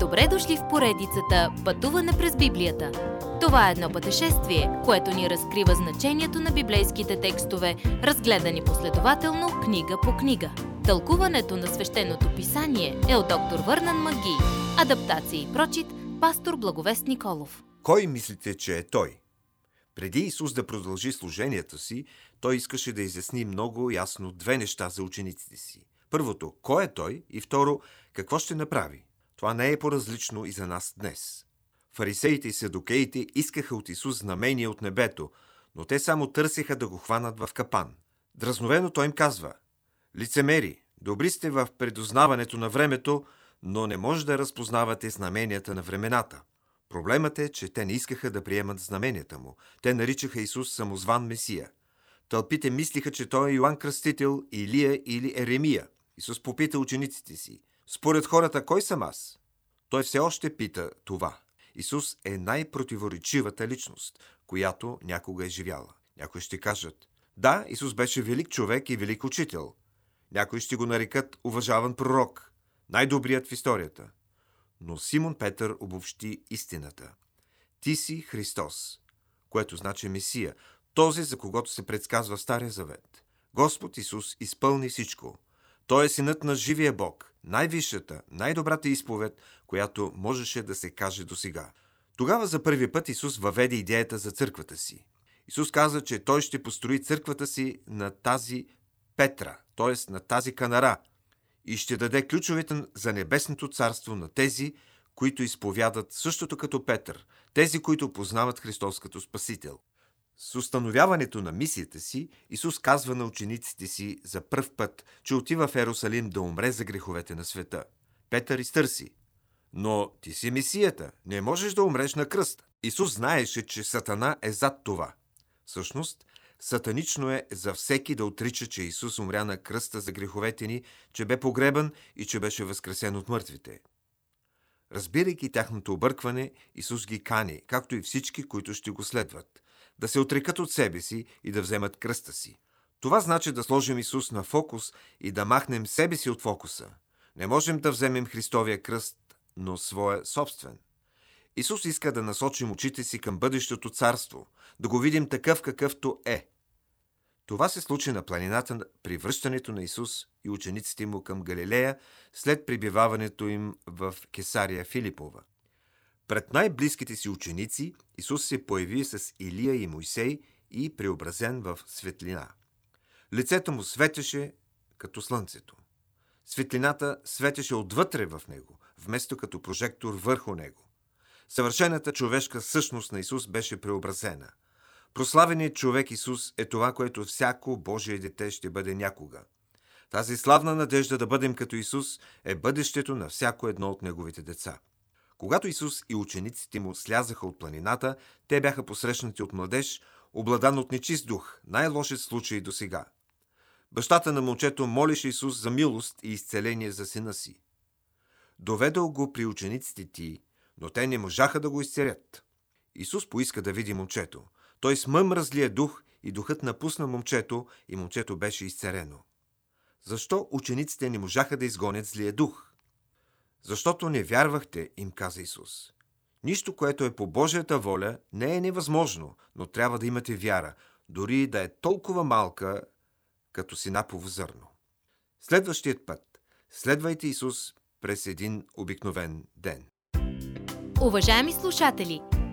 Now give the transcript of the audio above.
Добре дошли в поредицата Пътуване през Библията. Това е едно пътешествие, което ни разкрива значението на библейските текстове, разгледани последователно книга по книга. Тълкуването на свещеното писание е от доктор Върнан Маги. Адаптация и прочит, пастор Благовест Николов. Кой мислите, че е той? Преди Исус да продължи служението си, той искаше да изясни много ясно две неща за учениците си. Първото, кой е той? И второ, какво ще направи? Това не е по-различно и за нас днес. Фарисеите и седокеите искаха от Исус знамение от небето, но те само търсеха да го хванат в капан. Дразновено той им казва Лицемери, добри сте в предознаването на времето, но не може да разпознавате знаменията на времената. Проблемът е, че те не искаха да приемат знаменията му. Те наричаха Исус самозван Месия. Тълпите мислиха, че той е Йоанн Кръстител, Илия или Еремия. Исус попита учениците си. Според хората, кой съм аз? Той все още пита това. Исус е най-противоречивата личност, която някога е живяла. Някои ще кажат, да, Исус беше велик човек и велик учител. Някои ще го нарекат уважаван пророк, най-добрият в историята. Но Симон Петър обобщи истината. Ти си Христос, което значи Месия, този, за когото се предсказва Стария Завет. Господ Исус изпълни всичко. Той е синът на живия Бог, най-висшата, най-добрата изповед, която можеше да се каже до сега. Тогава за първи път Исус въведе идеята за църквата си. Исус каза, че той ще построи църквата си на тази Петра, т.е. на тази канара, и ще даде ключовете за небесното царство на тези, които изповядат същото като Петър, тези, които познават Христос като Спасител. С установяването на мисията си, Исус казва на учениците си за пръв път, че отива в Ерусалим да умре за греховете на света. Петър изтърси. Но ти си мисията, не можеш да умреш на кръст. Исус знаеше, че Сатана е зад това. Всъщност, сатанично е за всеки да отрича, че Исус умря на кръста за греховете ни, че бе погребан и че беше възкресен от мъртвите. Разбирайки тяхното объркване, Исус ги кани, както и всички, които ще го следват – да се отрекат от себе си и да вземат кръста си. Това значи да сложим Исус на фокус и да махнем себе си от фокуса. Не можем да вземем Христовия кръст, но своя собствен. Исус иска да насочим очите си към бъдещото царство, да го видим такъв какъвто е. Това се случи на планината при връщането на Исус и учениците му към Галилея след прибиваването им в Кесария Филипова. Пред най-близките си ученици Исус се появи с Илия и Мойсей и преобразен в светлина. Лицето му светеше като слънцето. Светлината светеше отвътре в него, вместо като прожектор върху него. Съвършената човешка същност на Исус беше преобразена. Прославеният човек Исус е това, което всяко Божие дете ще бъде някога. Тази славна надежда да бъдем като Исус е бъдещето на всяко едно от неговите деца. Когато Исус и учениците му слязаха от планината, те бяха посрещнати от младеж, обладан от нечист дух, най-лошият случай до сега. Бащата на момчето молеше Исус за милост и изцеление за сина си. Доведал го при учениците ти, но те не можаха да го изцелят. Исус поиска да види момчето. Той смъм разлия дух и духът напусна момчето и момчето беше изцерено. Защо учениците не можаха да изгонят злия дух? Защото не вярвахте, им каза Исус. Нищо, което е по Божията воля, не е невъзможно, но трябва да имате вяра, дори да е толкова малка, като синапово зърно. Следващият път следвайте Исус през един обикновен ден. Уважаеми слушатели,